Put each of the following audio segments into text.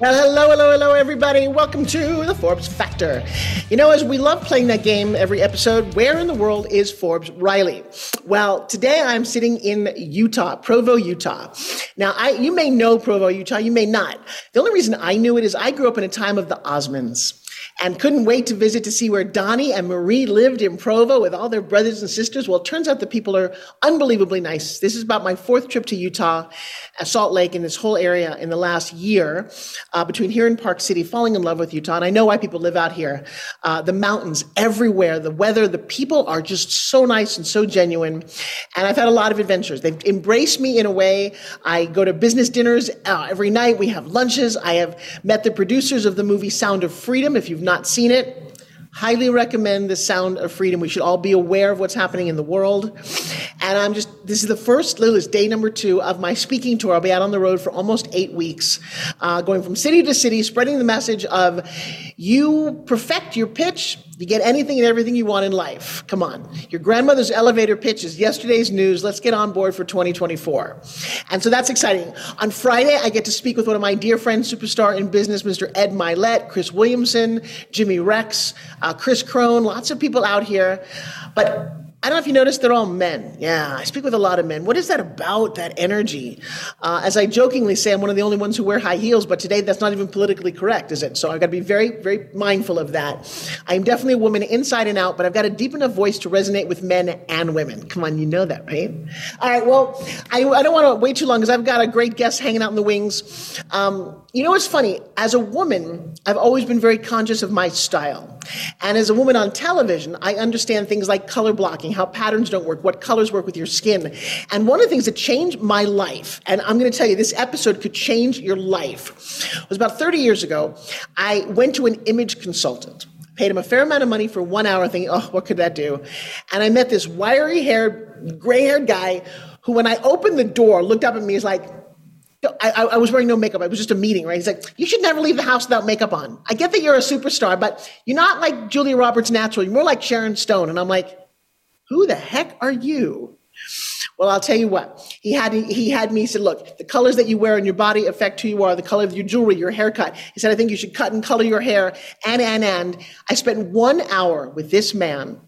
Well, hello, hello, hello, everybody. Welcome to the Forbes Factor. You know, as we love playing that game every episode, where in the world is Forbes Riley? Well, today I'm sitting in Utah, Provo, Utah. Now, I, you may know Provo, Utah, you may not. The only reason I knew it is I grew up in a time of the Osmonds and couldn't wait to visit to see where Donnie and Marie lived in Provo with all their brothers and sisters. Well, it turns out the people are unbelievably nice. This is about my fourth trip to Utah, uh, Salt Lake, and this whole area in the last year uh, between here and Park City, falling in love with Utah. And I know why people live out here. Uh, the mountains everywhere, the weather, the people are just so nice and so genuine. And I've had a lot of adventures. They've embraced me in a way. I go to business dinners uh, every night. We have lunches. I have met the producers of the movie Sound of Freedom. If you've not seen it, highly recommend the sound of freedom. We should all be aware of what's happening in the world. And i'm just this is the first this day number two of my speaking tour. I'll be out on the road for almost eight weeks uh, going from city to city spreading the message of you perfect your pitch you get anything and everything you want in life. Come on. Your grandmother's elevator pitch is yesterday's news. Let's get on board for 2024. And so that's exciting. On Friday, I get to speak with one of my dear friends, superstar in business, Mr. Ed Mylett, Chris Williamson, Jimmy Rex, uh, Chris Crone, lots of people out here. But I don't know if you noticed, they're all men. Yeah, I speak with a lot of men. What is that about, that energy? Uh, as I jokingly say, I'm one of the only ones who wear high heels, but today that's not even politically correct, is it? So I've got to be very, very mindful of that. I'm definitely a woman inside and out, but I've got a deep enough voice to resonate with men and women. Come on, you know that, right? All right, well, I, I don't want to wait too long because I've got a great guest hanging out in the wings. Um, you know what's funny? As a woman, I've always been very conscious of my style. And as a woman on television, I understand things like color blocking, how patterns don't work, what colors work with your skin. And one of the things that changed my life, and I'm going to tell you this episode could change your life, was about 30 years ago. I went to an image consultant paid him a fair amount of money for one hour, thinking, oh, what could that do? And I met this wiry haired, gray haired guy who, when I opened the door, looked up at me, is like, I, I, was wearing no makeup. It was just a meeting, right? He's like, you should never leave the house without makeup on. I get that you're a superstar, but you're not like Julia Roberts natural. You're more like Sharon Stone. And I'm like, who the heck are you? Well, I'll tell you what. He had he had me he said, look, the colors that you wear on your body affect who you are. The color of your jewelry, your haircut. He said, I think you should cut and color your hair. And and and I spent one hour with this man,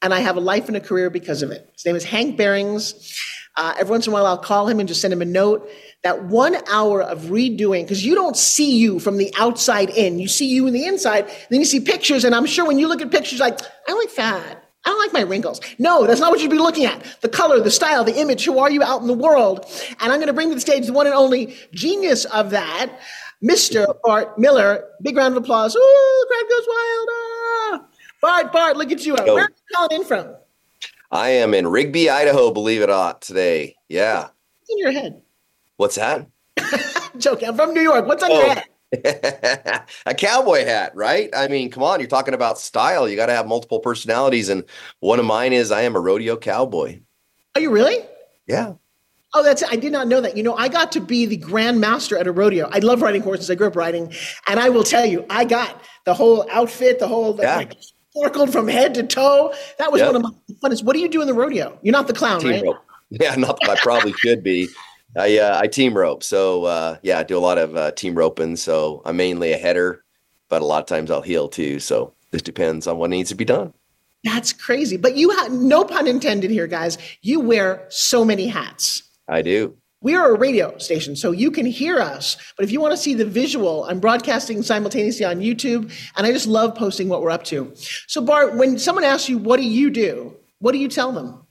and I have a life and a career because of it. His name is Hank Behrings. Uh, every once in a while, I'll call him and just send him a note that one hour of redoing, because you don't see you from the outside in, you see you in the inside, then you see pictures, and I'm sure when you look at pictures, like, I like that. I don't like my wrinkles. No, that's not what you'd be looking at. The color, the style, the image, who are you out in the world? And I'm going to bring to the stage the one and only genius of that, Mr. Bart Miller. Big round of applause. Ooh, the crowd goes wild. Ah. Bart, Bart, look at you. Where are you calling in from? I am in Rigby, Idaho, believe it or not, today. Yeah. What's in your head? What's that? joking. I'm from New York. What's on oh. your head? a cowboy hat, right? I mean, come on, you're talking about style. You got to have multiple personalities. And one of mine is I am a rodeo cowboy. Are you really? Yeah. Oh, that's I did not know that. You know, I got to be the grand master at a rodeo. I love riding horses. I grew up riding, and I will tell you, I got the whole outfit, the whole yeah. like sparkled from head to toe. That was yep. one of my funnest. What do you do in the rodeo? You're not the clown, Team right? Rope. Yeah, not I probably should be. I uh, I team rope, so uh, yeah, I do a lot of uh, team roping. So I'm mainly a header, but a lot of times I'll heel too. So this depends on what needs to be done. That's crazy, but you have no pun intended here, guys. You wear so many hats. I do. We are a radio station, so you can hear us. But if you want to see the visual, I'm broadcasting simultaneously on YouTube, and I just love posting what we're up to. So, Bart, when someone asks you, "What do you do?" What do you tell them?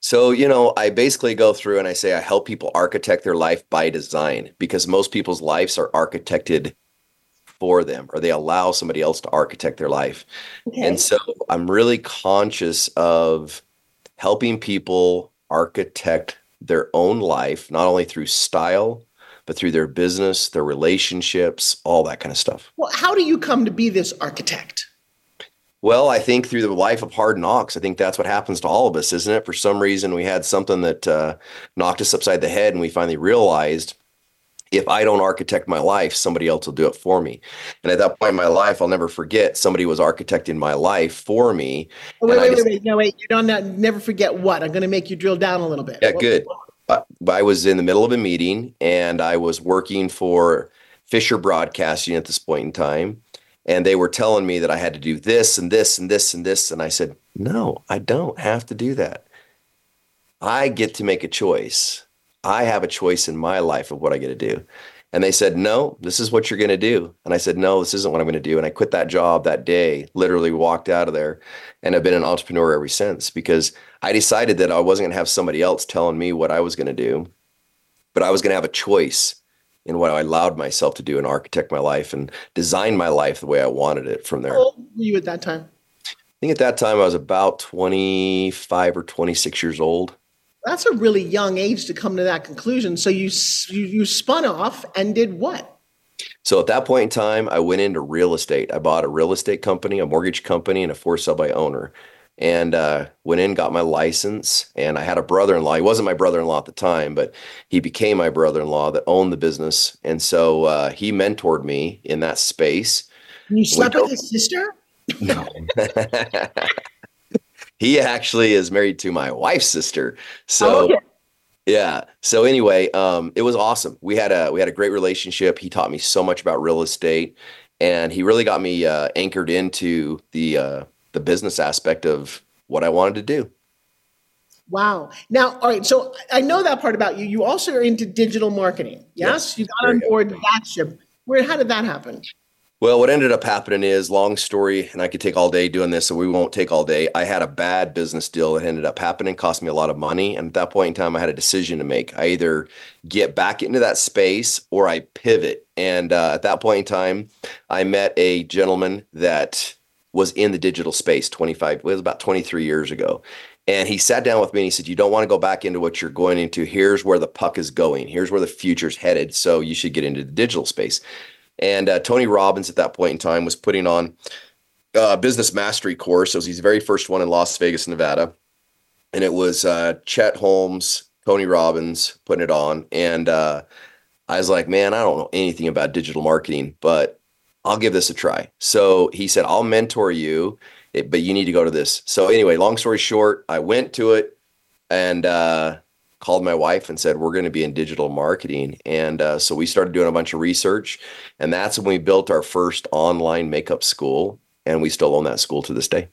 So, you know, I basically go through and I say I help people architect their life by design because most people's lives are architected for them or they allow somebody else to architect their life. Okay. And so I'm really conscious of helping people architect their own life, not only through style, but through their business, their relationships, all that kind of stuff. Well, how do you come to be this architect? Well, I think through the life of hard knocks, I think that's what happens to all of us, isn't it? For some reason, we had something that uh, knocked us upside the head, and we finally realized if I don't architect my life, somebody else will do it for me. And at that point in my life, I'll never forget somebody was architecting my life for me. Oh, wait, wait, wait, wait, no, wait. You don't never forget what? I'm going to make you drill down a little bit. Yeah, good. I was in the middle of a meeting and I was working for Fisher Broadcasting at this point in time. And they were telling me that I had to do this and this and this and this. And I said, no, I don't have to do that. I get to make a choice. I have a choice in my life of what I get to do. And they said, no, this is what you're going to do. And I said, no, this isn't what I'm going to do. And I quit that job that day, literally walked out of there and have been an entrepreneur ever since because I decided that I wasn't going to have somebody else telling me what I was going to do, but I was going to have a choice in what I allowed myself to do and architect my life and design my life the way I wanted it from there. How old were you at that time? I think at that time I was about 25 or 26 years old that's a really young age to come to that conclusion. So you you, you spun off and did what? So at that point in time, I went into real estate. I bought a real estate company, a mortgage company, and a for sale by owner. And uh, went in, got my license, and I had a brother-in-law. He wasn't my brother-in-law at the time, but he became my brother-in-law that owned the business. And so uh, he mentored me in that space. You slept with his sister? No. he actually is married to my wife's sister. So oh, okay. yeah. So anyway, um, it was awesome. We had a we had a great relationship. He taught me so much about real estate, and he really got me uh, anchored into the uh, the business aspect of what I wanted to do. Wow. Now, all right. So I know that part about you. You also are into digital marketing. Yes, yes you got on board that ship. Where? How did that happen? Well, what ended up happening is long story, and I could take all day doing this, so we won't take all day. I had a bad business deal that ended up happening, cost me a lot of money. And at that point in time, I had a decision to make. I either get back into that space or I pivot. And uh, at that point in time, I met a gentleman that was in the digital space 25, it was about 23 years ago. And he sat down with me and he said, You don't want to go back into what you're going into. Here's where the puck is going. Here's where the future's headed. So you should get into the digital space. And uh, Tony Robbins at that point in time was putting on a business mastery course. It was his very first one in Las Vegas, Nevada. And it was uh, Chet Holmes, Tony Robbins putting it on. And uh, I was like, man, I don't know anything about digital marketing, but I'll give this a try. So he said, I'll mentor you, but you need to go to this. So anyway, long story short, I went to it and uh, called my wife and said we're going to be in digital marketing. And uh, so we started doing a bunch of research and that's when we built our first online makeup school and we still own that school to this day.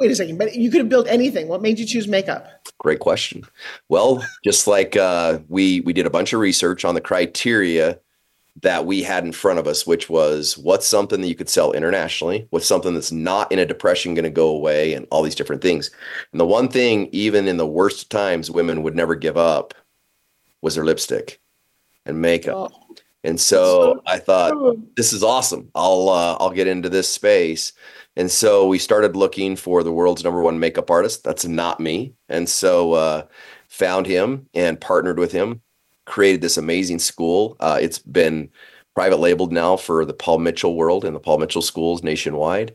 Wait a second but you could have built anything. What made you choose makeup? Great question. Well just like uh, we we did a bunch of research on the criteria that we had in front of us, which was what's something that you could sell internationally, what's something that's not in a depression going to go away, and all these different things. And the one thing, even in the worst times, women would never give up was their lipstick and makeup. Oh. And so I thought, this is awesome. I'll uh, I'll get into this space. And so we started looking for the world's number one makeup artist. That's not me. And so uh, found him and partnered with him created this amazing school. Uh, it's been private labeled now for the Paul Mitchell world and the Paul Mitchell schools nationwide.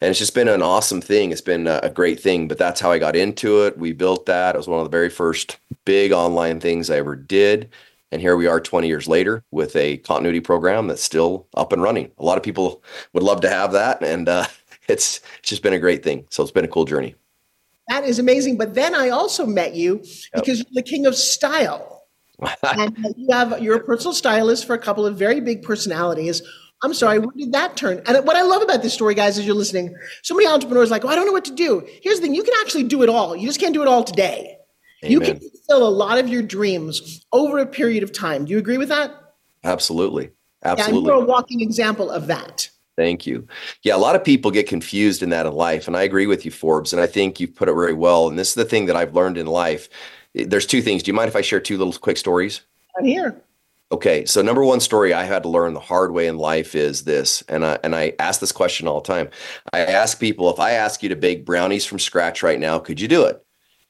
And it's just been an awesome thing. It's been a great thing, but that's how I got into it. We built that. It was one of the very first big online things I ever did. And here we are 20 years later with a continuity program that's still up and running. A lot of people would love to have that. And uh, it's, it's just been a great thing. So it's been a cool journey. That is amazing. But then I also met you because you're the king of style and you have you're a personal stylist for a couple of very big personalities. I'm sorry, where did that turn? And what I love about this story, guys, is you're listening. So many entrepreneurs like, oh, I don't know what to do. Here's the thing: you can actually do it all. You just can't do it all today. Amen. You can fulfill a lot of your dreams over a period of time. Do you agree with that? Absolutely, absolutely. Yeah, you're a walking example of that. Thank you. Yeah, a lot of people get confused in that in life, and I agree with you, Forbes. And I think you've put it very well. And this is the thing that I've learned in life there's two things. Do you mind if I share two little quick stories? I'm here. Okay, so number one story I had to learn the hard way in life is this, and I and I ask this question all the time. I ask people if I ask you to bake brownies from scratch right now, could you do it?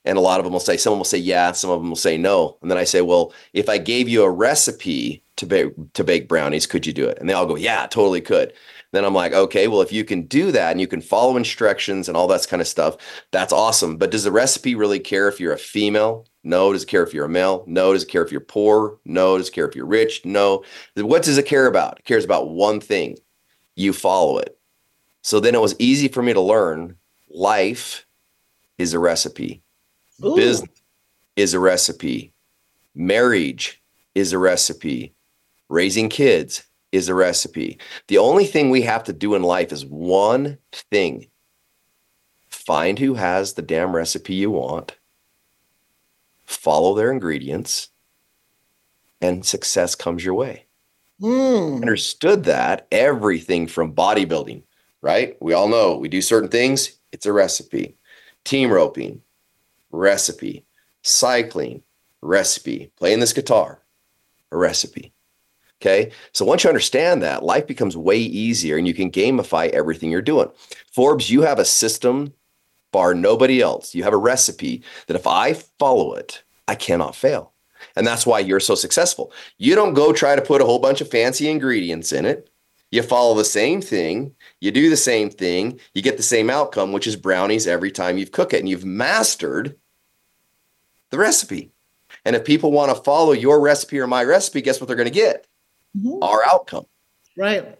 And a lot of them will say, someone will say, yeah, some of them will say no. And then I say, well, if I gave you a recipe to bake, to bake brownies, could you do it? And they all go, yeah, totally could. Then I'm like, okay, well, if you can do that and you can follow instructions and all that kind of stuff, that's awesome. But does the recipe really care if you're a female? No. Does it care if you're a male? No. Does it care if you're poor? No. Does it care if you're rich? No. What does it care about? It cares about one thing. You follow it. So then it was easy for me to learn life is a recipe. Ooh. Business is a recipe. Marriage is a recipe. Raising kids is a recipe. The only thing we have to do in life is one thing find who has the damn recipe you want, follow their ingredients, and success comes your way. Mm. Understood that everything from bodybuilding, right? We all know we do certain things, it's a recipe. Team roping, recipe. Cycling, recipe. Playing this guitar, a recipe. Okay. So once you understand that, life becomes way easier and you can gamify everything you're doing. Forbes, you have a system bar nobody else. You have a recipe that if I follow it, I cannot fail. And that's why you're so successful. You don't go try to put a whole bunch of fancy ingredients in it. You follow the same thing, you do the same thing, you get the same outcome, which is brownies every time you cook it. And you've mastered the recipe. And if people want to follow your recipe or my recipe, guess what they're going to get? Mm-hmm. Our outcome. Right.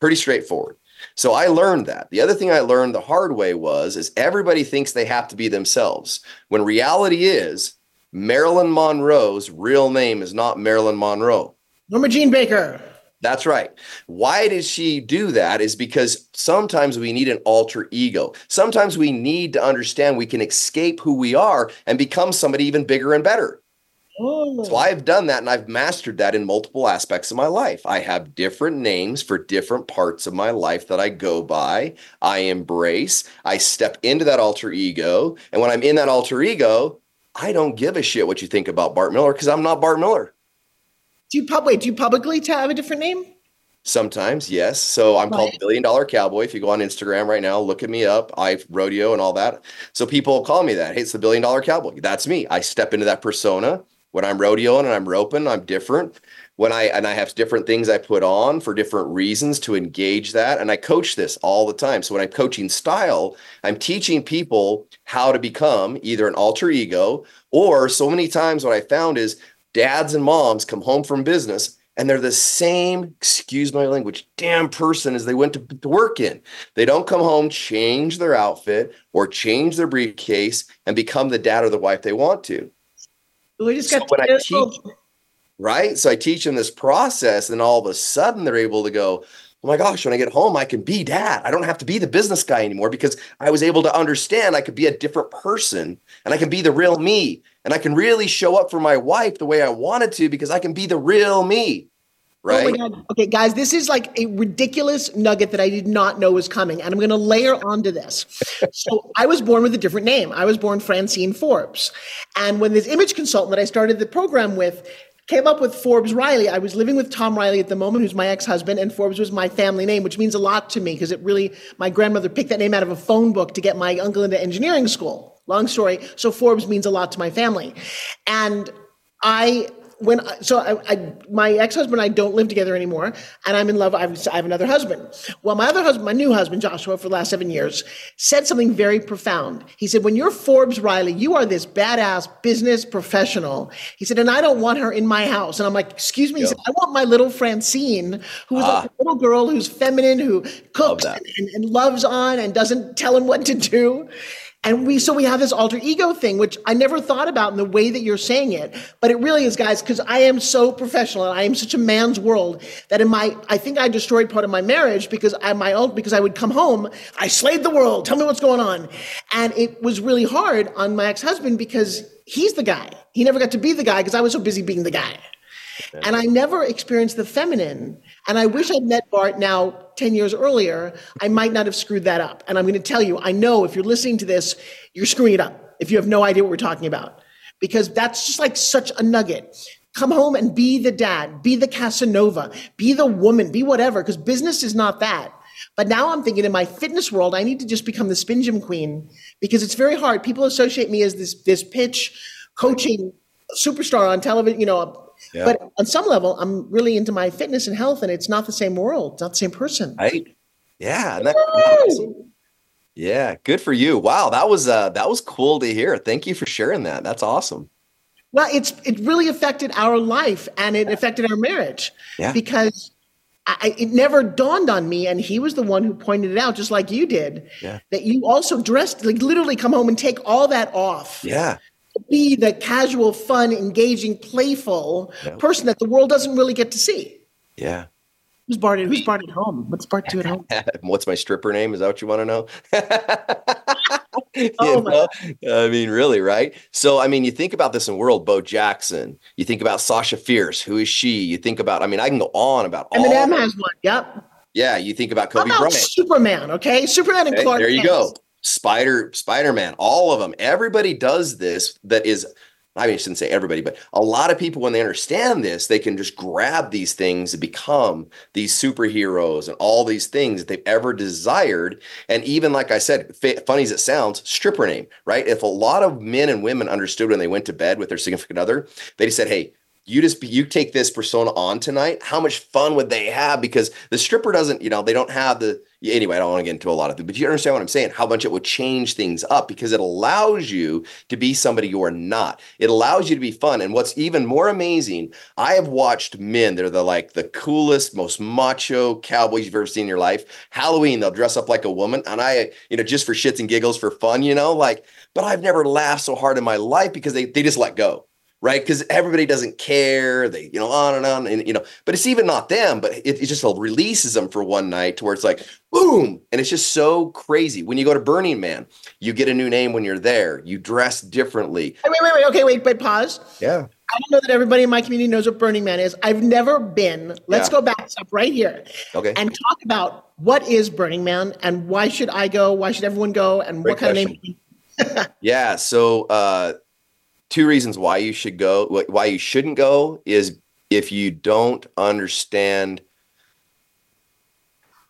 Pretty straightforward. So I learned that. The other thing I learned the hard way was is everybody thinks they have to be themselves. When reality is Marilyn Monroe's real name is not Marilyn Monroe. Norma Jean Baker. That's right. Why does she do that? Is because sometimes we need an alter ego. Sometimes we need to understand we can escape who we are and become somebody even bigger and better. Oh. So I've done that and I've mastered that in multiple aspects of my life. I have different names for different parts of my life that I go by. I embrace, I step into that alter ego. And when I'm in that alter ego, I don't give a shit what you think about Bart Miller because I'm not Bart Miller. Do you pub wait, do you publicly have a different name? Sometimes, yes. So I'm called Billion Dollar Cowboy. If you go on Instagram right now, look at me up. I rodeo and all that. So people call me that. Hey, it's the Billion Dollar Cowboy. That's me. I step into that persona when I'm rodeoing and I'm roping. I'm different. When I and I have different things I put on for different reasons to engage that. And I coach this all the time. So when I'm coaching style, I'm teaching people how to become either an alter ego or so many times what I found is dads and moms come home from business and they're the same, excuse my language, damn person as they went to, to, work in. They don't come home, change their outfit or change their briefcase and become the dad or the wife they want to. We just got so teach, right? So I teach them this process, and all of a sudden they're able to go, oh my gosh, when I get home, I can be dad. I don't have to be the business guy anymore because I was able to understand I could be a different person and I can be the real me. And I can really show up for my wife the way I wanted to because I can be the real me. Right. Oh my God. Okay, guys, this is like a ridiculous nugget that I did not know was coming. And I'm going to layer onto this. so I was born with a different name. I was born Francine Forbes. And when this image consultant that I started the program with came up with Forbes Riley. I was living with Tom Riley at the moment, who's my ex-husband, and Forbes was my family name, which means a lot to me because it really, my grandmother picked that name out of a phone book to get my uncle into engineering school. Long story. So Forbes means a lot to my family. And I when so I, I, my ex-husband and I don't live together anymore, and I'm in love. I have, I have, another husband. Well, my other husband, my new husband, Joshua, for the last seven years, said something very profound. He said, "When you're Forbes Riley, you are this badass business professional." He said, "And I don't want her in my house." And I'm like, "Excuse me." He said, "I want my little Francine, who's ah. like a little girl who's feminine, who cooks and, and, and loves on and doesn't tell him what to do." And we, so we have this alter ego thing, which I never thought about in the way that you're saying it. But it really is, guys, because I am so professional and I am such a man's world that in my, I think I destroyed part of my marriage because I, my own, because I would come home, I slayed the world. Tell me what's going on. And it was really hard on my ex-husband because he's the guy. He never got to be the guy because I was so busy being the guy. And I never experienced the feminine. And I wish I'd met Bart now 10 years earlier. I might not have screwed that up. And I'm going to tell you, I know if you're listening to this, you're screwing it up if you have no idea what we're talking about. Because that's just like such a nugget. Come home and be the dad, be the Casanova, be the woman, be whatever, because business is not that. But now I'm thinking in my fitness world, I need to just become the spin gym queen because it's very hard. People associate me as this this pitch coaching superstar on television, you know. Yeah. But on some level, I'm really into my fitness and health, and it's not the same world. It's not the same person. Right. Yeah. That, yeah. Good for you. Wow. That was uh that was cool to hear. Thank you for sharing that. That's awesome. Well, it's it really affected our life and it affected our marriage. Yeah. Because I, it never dawned on me, and he was the one who pointed it out, just like you did, yeah. that you also dressed like literally come home and take all that off. Yeah. Be the casual, fun, engaging, playful yeah. person that the world doesn't really get to see. Yeah. Who's Bart? Who's Bart at home? What's Bart do at home? What's my stripper name? Is that what you want to know? oh know? I mean, really, right? So, I mean, you think about this in world, Bo Jackson. You think about Sasha Fierce. Who is she? You think about. I mean, I can go on about. Eminem all has one. Yep. Yeah, you think about Kobe How about Bryant, Superman. Okay, Superman and okay, Clark. There you go. Spider, Spider Man, all of them. Everybody does this. That is I mean, I shouldn't say everybody, but a lot of people, when they understand this, they can just grab these things and become these superheroes and all these things that they've ever desired. And even, like I said, funny as it sounds, stripper name, right? If a lot of men and women understood when they went to bed with their significant other, they just said, hey, you just you take this persona on tonight how much fun would they have? Because the stripper doesn't you know they don't have the anyway i don't want to get into a lot of it but you understand what i'm saying? How much it would change things up because it allows you to be somebody you are not. It allows you to be fun. And what's even more amazing i have watched men that are the like the coolest most macho cowboys you've ever seen in your life. Halloween they'll dress up like a woman and i you know just for shits and giggles for fun you know like but i've never laughed so hard in my life because they, they just let go right? Because everybody doesn't care. They, you know, on and on, and you know, but it's even not them, but it, it just releases them for one night to where it's like boom, and it's just so crazy. When you go to Burning Man, you get a new name when you're there. You dress differently. Wait, wait, wait. Okay, wait, but pause. Yeah. I don't know that everybody in my community knows what Burning Man is. I've never been. Let's yeah. go back up right here. Okay. And talk about what is Burning Man and why should I go? Why should everyone go? And Great what kind question. of name? yeah. So uh, two reasons why you should go why you shouldn't go is if you don't understand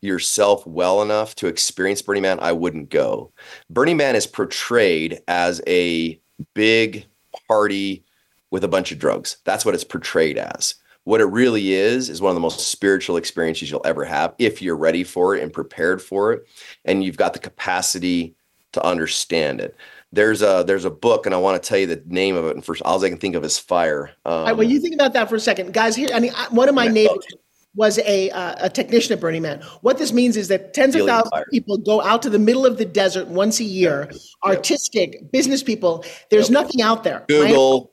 yourself well enough to experience Burning Man, I wouldn't go. Burning Man is portrayed as a big party with a bunch of drugs. That's what it's portrayed as. What it really is is one of the most spiritual experiences you'll ever have if you're ready for it and prepared for it and you've got the capacity to understand it there's a there's a book, and I want to tell you the name of it. And first, all I can think of is fire. Um, all right, well, you think about that for a second, guys. Here, I mean, one of my neighbors was a uh, a technician at Burning Man. What this means is that tens of thousands of people go out to the middle of the desert once a year. Yep. Artistic business people. There's yep. nothing out there. Google.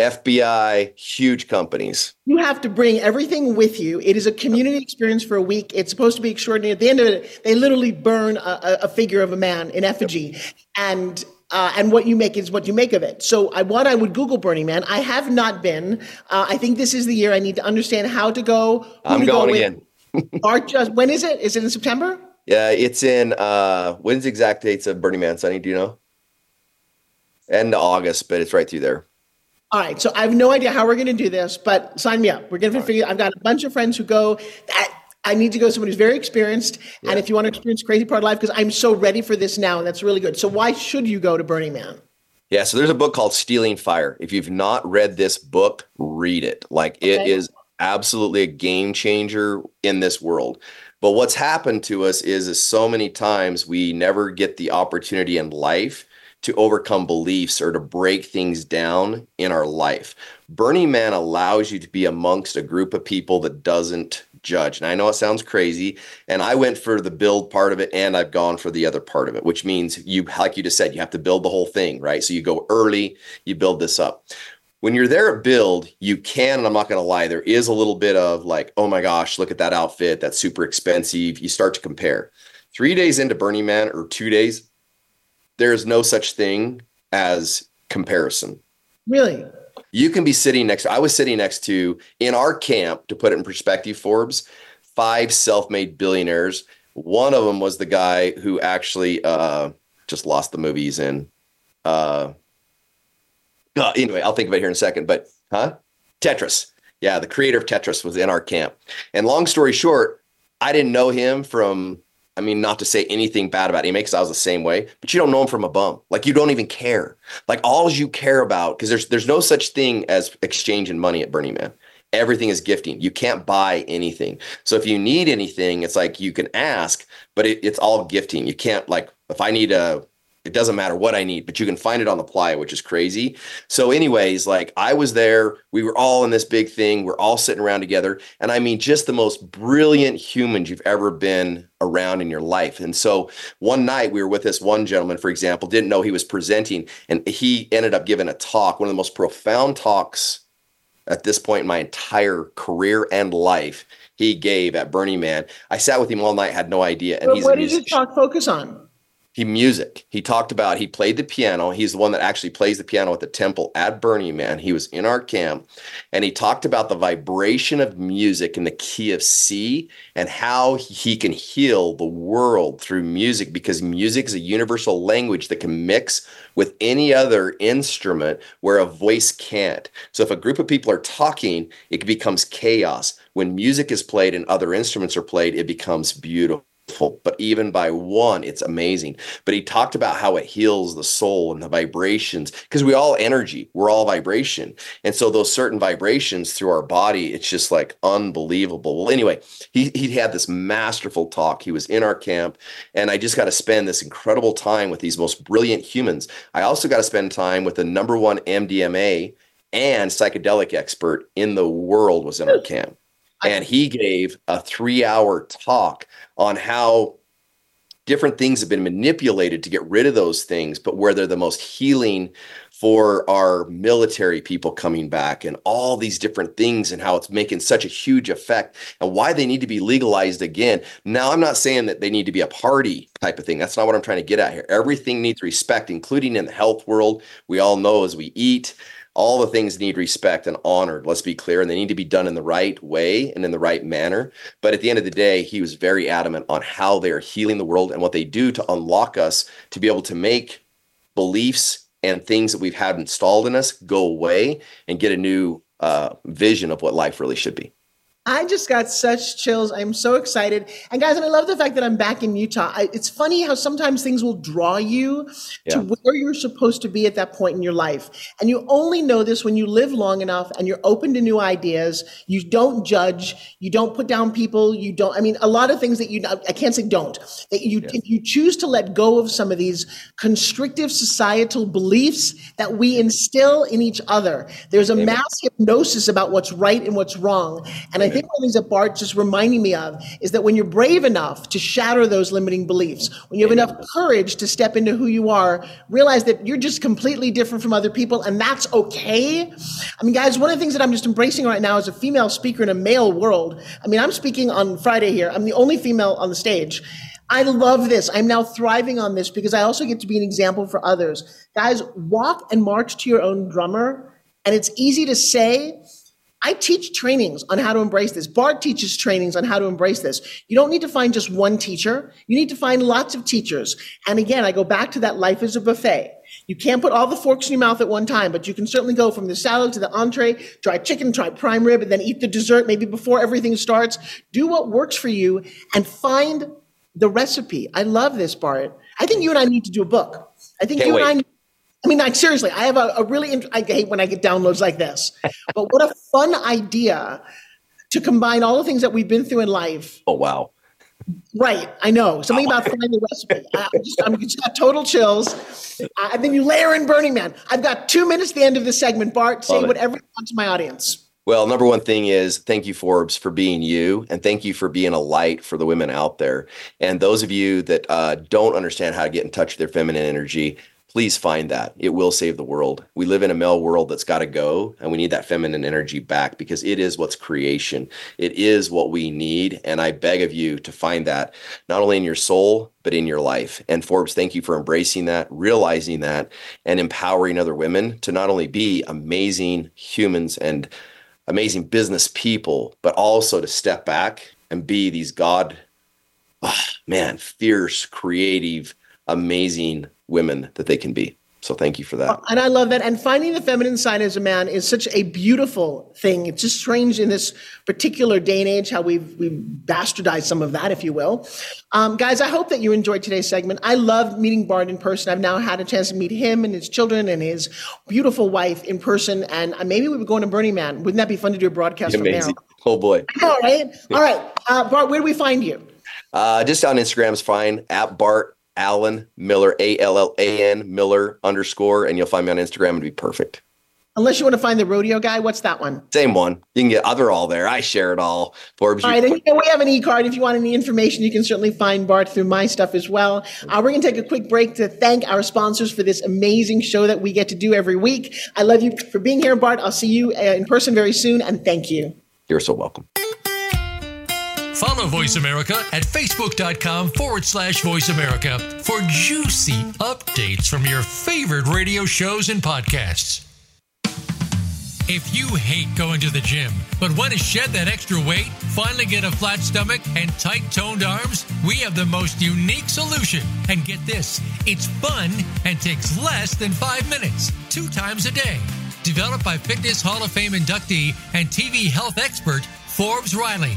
FBI, huge companies. You have to bring everything with you. It is a community experience for a week. It's supposed to be extraordinary. At the end of it, they literally burn a, a figure of a man in effigy. Yep. And uh, and what you make is what you make of it. So, I, what I would Google Burning Man. I have not been. Uh, I think this is the year I need to understand how to go. I'm to going go again. Art just when is it? Is it in September? Yeah, it's in. uh When's the exact dates of Burning Man, Sunny? Do you know? End of August, but it's right through there. All right, so I have no idea how we're going to do this, but sign me up. We're going to figure. I've got a bunch of friends who go. That, I need to go to someone who's very experienced. Yeah. And if you want to experience crazy part of life, because I'm so ready for this now, and that's really good. So why should you go to Burning Man? Yeah, so there's a book called Stealing Fire. If you've not read this book, read it. Like okay. it is absolutely a game changer in this world. But what's happened to us is, is so many times we never get the opportunity in life to overcome beliefs or to break things down in our life. Burning Man allows you to be amongst a group of people that doesn't judge. And I know it sounds crazy. And I went for the build part of it and I've gone for the other part of it, which means you, like you just said, you have to build the whole thing, right? So you go early, you build this up. When you're there at build, you can, and I'm not going to lie, there is a little bit of like, oh my gosh, look at that outfit. That's super expensive. You start to compare. Three days into Burning Man or two days, there is no such thing as comparison. Really? You can be sitting next. I was sitting next to in our camp to put it in perspective. Forbes, five self-made billionaires. One of them was the guy who actually uh, just lost the movies in. Uh, uh, anyway, I'll think of it here in a second. But huh? Tetris. Yeah, the creator of Tetris was in our camp. And long story short, I didn't know him from I mean, not to say anything bad about him, because I was the same way, but you don't know him from a bum. Like you don't even care. Like all you care about, because there's there's no such thing as exchanging money at Burning Man. Everything is gifting. You can't buy anything. So if you need anything, it's like you can ask, but it, it's all gifting. You can't like if I need a it doesn't matter what I need, but you can find it on the playa, which is crazy. So, anyways, like I was there, we were all in this big thing, we're all sitting around together. And I mean, just the most brilliant humans you've ever been around in your life. And so, one night we were with this one gentleman, for example, didn't know he was presenting, and he ended up giving a talk, one of the most profound talks at this point in my entire career and life he gave at Burning Man. I sat with him all night, had no idea. And what did his talk focus on? He music. He talked about he played the piano. He's the one that actually plays the piano at the temple at Burning Man. He was in our camp and he talked about the vibration of music in the key of C and how he can heal the world through music because music is a universal language that can mix with any other instrument where a voice can't. So if a group of people are talking, it becomes chaos. When music is played and other instruments are played, it becomes beautiful but even by one, it's amazing. But he talked about how it heals the soul and the vibrations because we all energy, we're all vibration. And so those certain vibrations through our body, it's just like unbelievable. Well, anyway, he he had this masterful talk. He was in our camp, and I just got to spend this incredible time with these most brilliant humans. I also got to spend time with the number one MDMA and psychedelic expert in the world was in our camp and he gave a three hour talk on how different things have been manipulated to get rid of those things, but where they're the most healing for our military people coming back and all these different things and how it's making such a huge effect and why they need to be legalized again. Now, I'm not saying that they need to be a party type of thing. That's not what I'm trying to get at here. Everything needs respect, including in the health world. We all know as we eat, all the things need respect and honored let's be clear and they need to be done in the right way and in the right manner. But at the end of the day he was very adamant on how they're healing the world and what they do to unlock us to be able to make beliefs and things that we've had installed in us go away and get a new uh, vision of what life really should be I just got such chills. I'm so excited. And guys, and I love the fact that I'm back in Utah. I, it's funny how sometimes things will draw you yeah. to where you're supposed to be at that point in your life. And you only know this when you live long enough and you're open to new ideas. You don't judge. You don't put down people. You don't, I mean, a lot of things that you, I can't say don't, that you, yeah. if you choose to let go of some of these constrictive societal beliefs that we instill in each other, there's a Amen. mass hypnosis about what's right and what's wrong. And Amen. I think think one of the things that Bart just reminding me of is that when you're brave enough to shatter those limiting beliefs, when you have enough courage to step into who you are, realize that you're just completely different from other people, and that's okay. I mean, guys, one of the things that I'm just embracing right now as a female speaker in a male world. I mean, I'm speaking on Friday here. I'm the only female on the stage. I love this. I'm now thriving on this because I also get to be an example for others. Guys, walk and march to your own drummer. And it's easy to say, I teach trainings on how to embrace this. Bart teaches trainings on how to embrace this. You don't need to find just one teacher. You need to find lots of teachers. And again, I go back to that life is a buffet. You can't put all the forks in your mouth at one time, but you can certainly go from the salad to the entree, try chicken, try prime rib, and then eat the dessert maybe before everything starts. Do what works for you and find the recipe. I love this, Bart. I think you and I need to do a book. I think Can't you wait. and I I mean, like seriously, I have a, a really. Int- I hate when I get downloads like this, but what a fun idea to combine all the things that we've been through in life. Oh wow! Right, I know something oh. about finding the recipe. I just, I'm just got total chills, uh, and then you layer in Burning Man. I've got two minutes at the end of this segment. Bart, say whatever you want to my audience. Well, number one thing is thank you, Forbes, for being you, and thank you for being a light for the women out there. And those of you that uh, don't understand how to get in touch with their feminine energy, please find that. It will save the world. We live in a male world that's got to go, and we need that feminine energy back because it is what's creation. It is what we need. And I beg of you to find that not only in your soul, but in your life. And Forbes, thank you for embracing that, realizing that, and empowering other women to not only be amazing humans and amazing business people, but also to step back and be these God, oh, man, fierce, creative, amazing women that they can be. So thank you for that. And I love that. And finding the feminine side as a man is such a beautiful thing. It's just strange in this particular day and age how we've we've bastardized some of that, if you will. Um, guys, I hope that you enjoyed today's segment. I love meeting Bart in person. I've now had a chance to meet him and his children and his beautiful wife in person. And uh, maybe we would go into Burning Man. Wouldn't that be fun to do a broadcast Amazing. from there? Oh boy. All right. All right. Uh, Bart, where do we find you? Uh, just on Instagram is fine. At Bart Allan Miller, A L L A N Miller underscore, and you'll find me on Instagram. It'd be perfect. Unless you want to find the rodeo guy, what's that one? Same one. You can get other all there. I share it all. Forbes. All right, and you know, we have an e-card. If you want any information, you can certainly find Bart through my stuff as well. Uh, we're going to take a quick break to thank our sponsors for this amazing show that we get to do every week. I love you for being here, Bart. I'll see you uh, in person very soon, and thank you. You're so welcome. Follow Voice America at facebook.com forward slash voice America for juicy updates from your favorite radio shows and podcasts. If you hate going to the gym, but want to shed that extra weight, finally get a flat stomach, and tight toned arms, we have the most unique solution. And get this it's fun and takes less than five minutes, two times a day. Developed by Fitness Hall of Fame inductee and TV health expert Forbes Riley.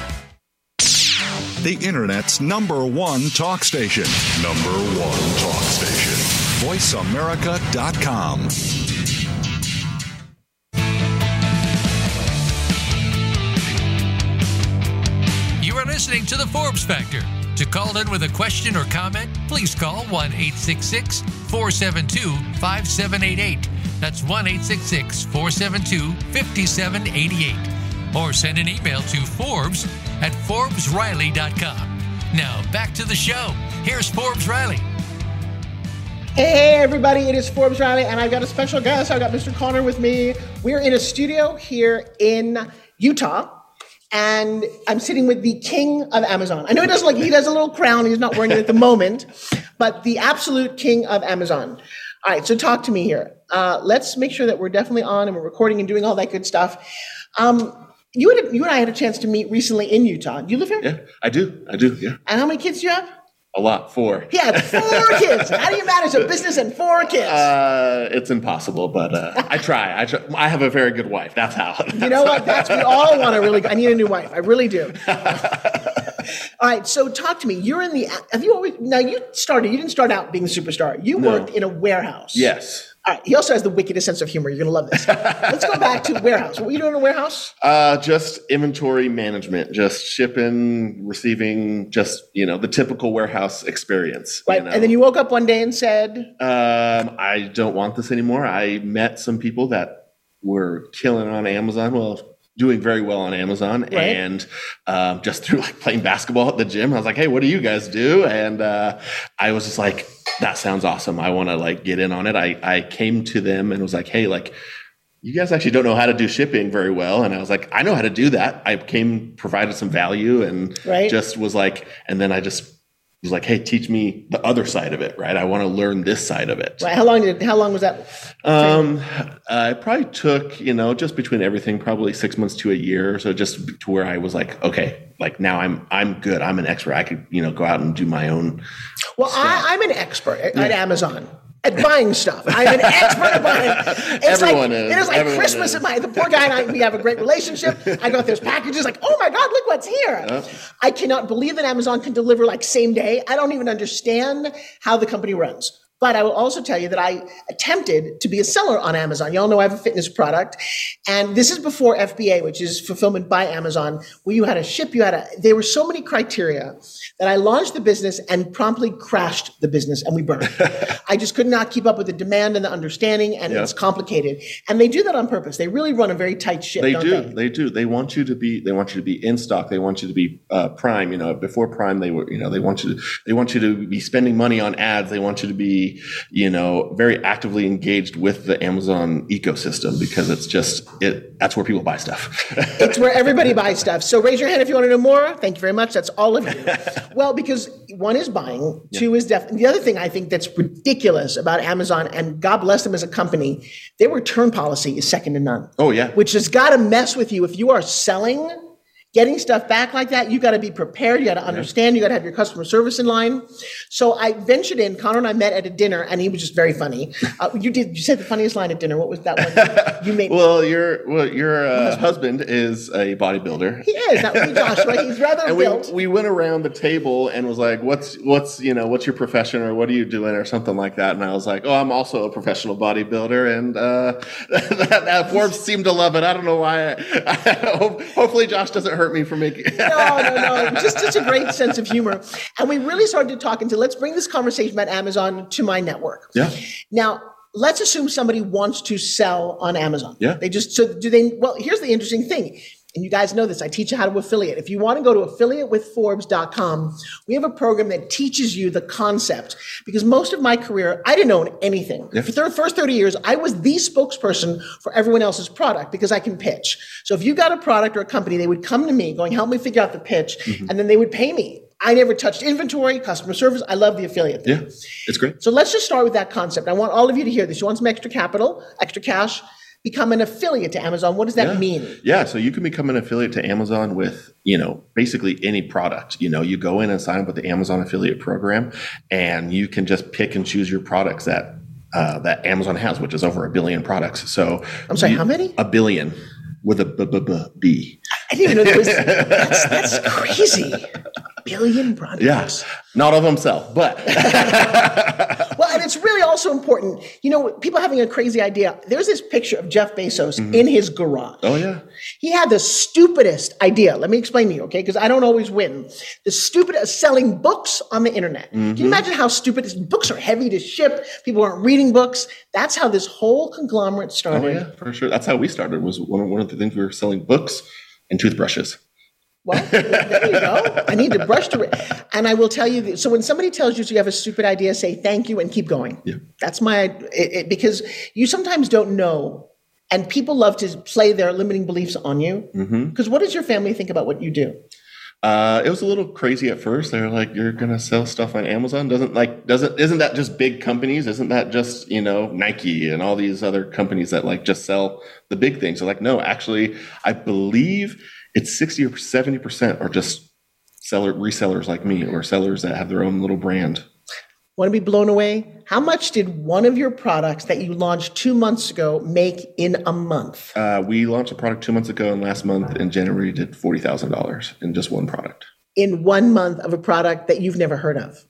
The Internet's number one talk station. Number one talk station. VoiceAmerica.com. You are listening to The Forbes Factor. To call in with a question or comment, please call 1 866 472 5788. That's 1 866 472 5788. Or send an email to Forbes at ForbesRiley.com. Now, back to the show. Here's Forbes Riley. Hey, everybody, it is Forbes Riley, and I've got a special guest. I've got Mr. Connor with me. We're in a studio here in Utah, and I'm sitting with the king of Amazon. I know he doesn't like he does a little crown, he's not wearing it at the moment, but the absolute king of Amazon. All right, so talk to me here. Uh, let's make sure that we're definitely on and we're recording and doing all that good stuff. Um, you, had, you and I had a chance to meet recently in Utah. Do you live here? Yeah, I do. I do. Yeah, And how many kids do you have? a lot. Four. He had four kids. How do you manage a business and four kids? Uh, it's impossible, but uh, I try. I try. I have a very good wife. That's how. You know what? That's we all want to really. I need a new wife. I really do. all right. So talk to me. You're in the. Have you always? Now you started. You didn't start out being a superstar. You No. worked in a warehouse. Yes. All right. He also has the wickedest sense of humor. You're gonna love this. Let's go back to warehouse. What were you doing in a warehouse? Uh, just inventory management, just shipping, receiving, just you know the typical warehouse experience. Right. You know? And then you woke up one day and said, Um, I don't want this anymore. I met some people that were killing it on Amazon. Well, doing very well on Amazon, Right. and um, just through like playing basketball at the gym, I was like, "Hey, what do you guys do?" And uh, I was just like, "That sounds awesome. I want to like get in on it." I I came to them and was like, "Hey, like." you guys actually don't know how to do shipping very well. And I was like, I know how to do that. I came, provided some value and Right. just was like, and then I just was like, hey, teach me the other side of it, right? I want to learn this side of it. Right? How long did? How long was that? Um, uh, it probably took, you know, just between everything, probably six months to a year. So just to where I was like, okay, like now I'm, I'm good. I'm an expert. I could, you know, go out and do my own. Well, I, I'm an expert at, at Amazon. At buying stuff, I'm an expert at buying. It's Everyone like, is. It is like Everyone Christmas is. at my. The poor guy and I, we have a great relationship. I got those packages, like, oh my god, look what's here! I cannot believe that Amazon can deliver like same day. I don't even understand how the company runs. But I will also tell you that I attempted to be a seller on Amazon. Y'all know I have a fitness product, and this is before FBA, which is fulfillment by Amazon, where you had to ship. You had to. There were so many criteria that I launched the business and promptly crashed the business, and we burned. I just could not keep up with the demand and the understanding, and Yeah. it's complicated. And they do that on purpose. They really run a very tight ship. They do. They? They do. They want you to be. They want you to be in stock. They want you to be uh, prime. You know, before prime, they were. You know, they want you to. They want you to be spending money on ads. They want you to be, you know, very actively engaged with the Amazon ecosystem because it's just it. That's where people buy stuff. It's where everybody buys stuff. So raise your hand if you want to know more. Thank you very much. That's all of you. well, because one is buying, two is def. The other thing I think that's ridiculous about Amazon, and God bless them as a company, their return policy is second to none. oh yeah. Which has got to mess with you if you are selling. Getting stuff back like that, you got to be prepared. You got to understand. You got to have your customer service in line. So I ventured in. Connor and I met at a dinner, and he was just very funny. Uh, you did. You said the funniest line at dinner. What was that one? You made. Well, your well, your uh, husband is a bodybuilder. he is. That would be Joshua. He's rather and we, built. we went around the table and was like, "What's what's you know what's your profession or what are you doing or something like that?" And I was like, "Oh, I'm also a professional bodybuilder." And uh, that, that Forbes seemed to love it. I don't know why. I, hope, hopefully, Josh doesn't hurt me for making. no, no, no. Just such a great sense of humor. And we really started to talk into let's bring this conversation about Amazon to my network. yeah, Now, let's assume somebody wants to sell on Amazon. Yeah. They just so do they well, here's the interesting thing. And you guys know this. I teach you how to affiliate. If you want to go to affiliatewithforbes.com, we have a program that teaches you the concept. Because most of my career, I didn't own anything. Yeah. For the first 30 years, I was the spokesperson for everyone else's product because I can pitch. So if you got a product or a company, they would come to me going, help me figure out the pitch, Mm-hmm. and then they would pay me. I never touched inventory, customer service. I love the affiliate thing. yeah, it's great. So let's just start with that concept. I want all of you to hear this. You want some extra capital, extra cash, become an affiliate to Amazon. What does that Yeah. mean? Yeah, so you can become an affiliate to Amazon with, you know, basically any product. You know, you go in and sign up with the Amazon affiliate program, and you can just pick and choose your products that uh, that Amazon has, which is over a billion products. So I'm sorry, you- how many? A billion with a b b b b. I didn't even know there was. That's, that's crazy. Billion products. Yeah, not of himself, but Well, and it's really also important. You know, people having a crazy idea. There's this picture of Jeff Bezos mm-hmm. in his garage. oh yeah, He had the stupidest idea. Let me explain to you, okay? Because I don't always win. The stupidest selling books on the internet. Can you mm-hmm. imagine how stupid this, books are heavy to ship? People aren't reading books. That's how this whole conglomerate started. oh yeah, for sure. That's how we started. Was one of, one of the things we were selling books and toothbrushes. Well, there you go. I need to brush to it. And I will tell you, so when somebody tells you you have a stupid idea, say thank you and keep going. Yeah. That's my, it, it, because you sometimes don't know. And people love to play their limiting beliefs on you. Mm-hmm. Because what does your family think about what you do? Uh, it was a little crazy at first. They were like, "You're gonna sell stuff on Amazon? Doesn't like doesn't isn't that just big companies? Isn't that just you know Nike and all these other companies that like just sell the big things?" They're like, "No, actually, I believe it's sixty or seventy percent are just seller resellers like me or sellers that have their own little brand." Want to be blown away? How much did one of your products that you launched two months ago make in a month? Uh, we launched a product two months ago, and last month in January did forty thousand dollars in just one product. In one month of a product that you've never heard of.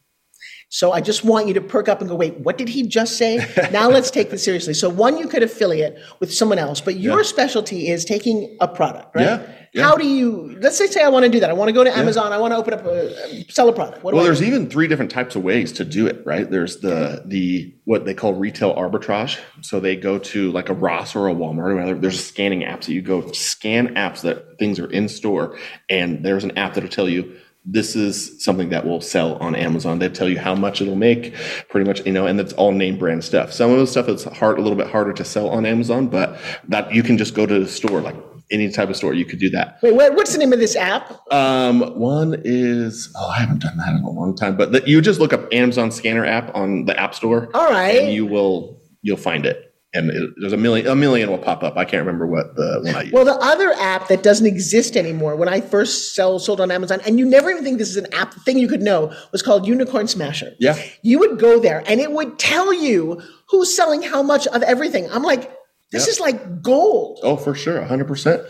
So I just want you to perk up and go, wait, what did he just say? now let's take this seriously. So one, you could affiliate with someone else, but your Yeah. specialty is taking a product, right? Yeah, yeah. How do you, let's say, say I want to do that. I want to go to Amazon. I want to open up a, sell a product. What Well, there's do? even three different types of ways to do it, right? There's the the what they call retail arbitrage. So they go to like a Ross or a Walmart or whatever. There's scanning apps that you go scan apps that things are in store, and there's an app that'll tell you this is something that will sell on Amazon. They tell you how much it'll make, pretty much, you know, and it's all name brand stuff. Some of the stuff is hard, a little bit harder to sell on Amazon, but that you can just go to the store, like any type of store, you could do that. Wait, what's the name of this app? Um, one is oh, I haven't done that in a long time, but the, you just look up Amazon Scanner app on the App Store. All right. and you will you'll find it. And it, there's a million a million will pop up. I can't remember what the one I use. Well, the other app that doesn't exist anymore, when I first sell, sold on Amazon, and you never even think this is an app thing you could know, was called Unicorn Smasher. Yeah. You would go there and it would tell you who's selling how much of everything. I'm like, this Yep. is like gold. Oh, for sure, hundred percent,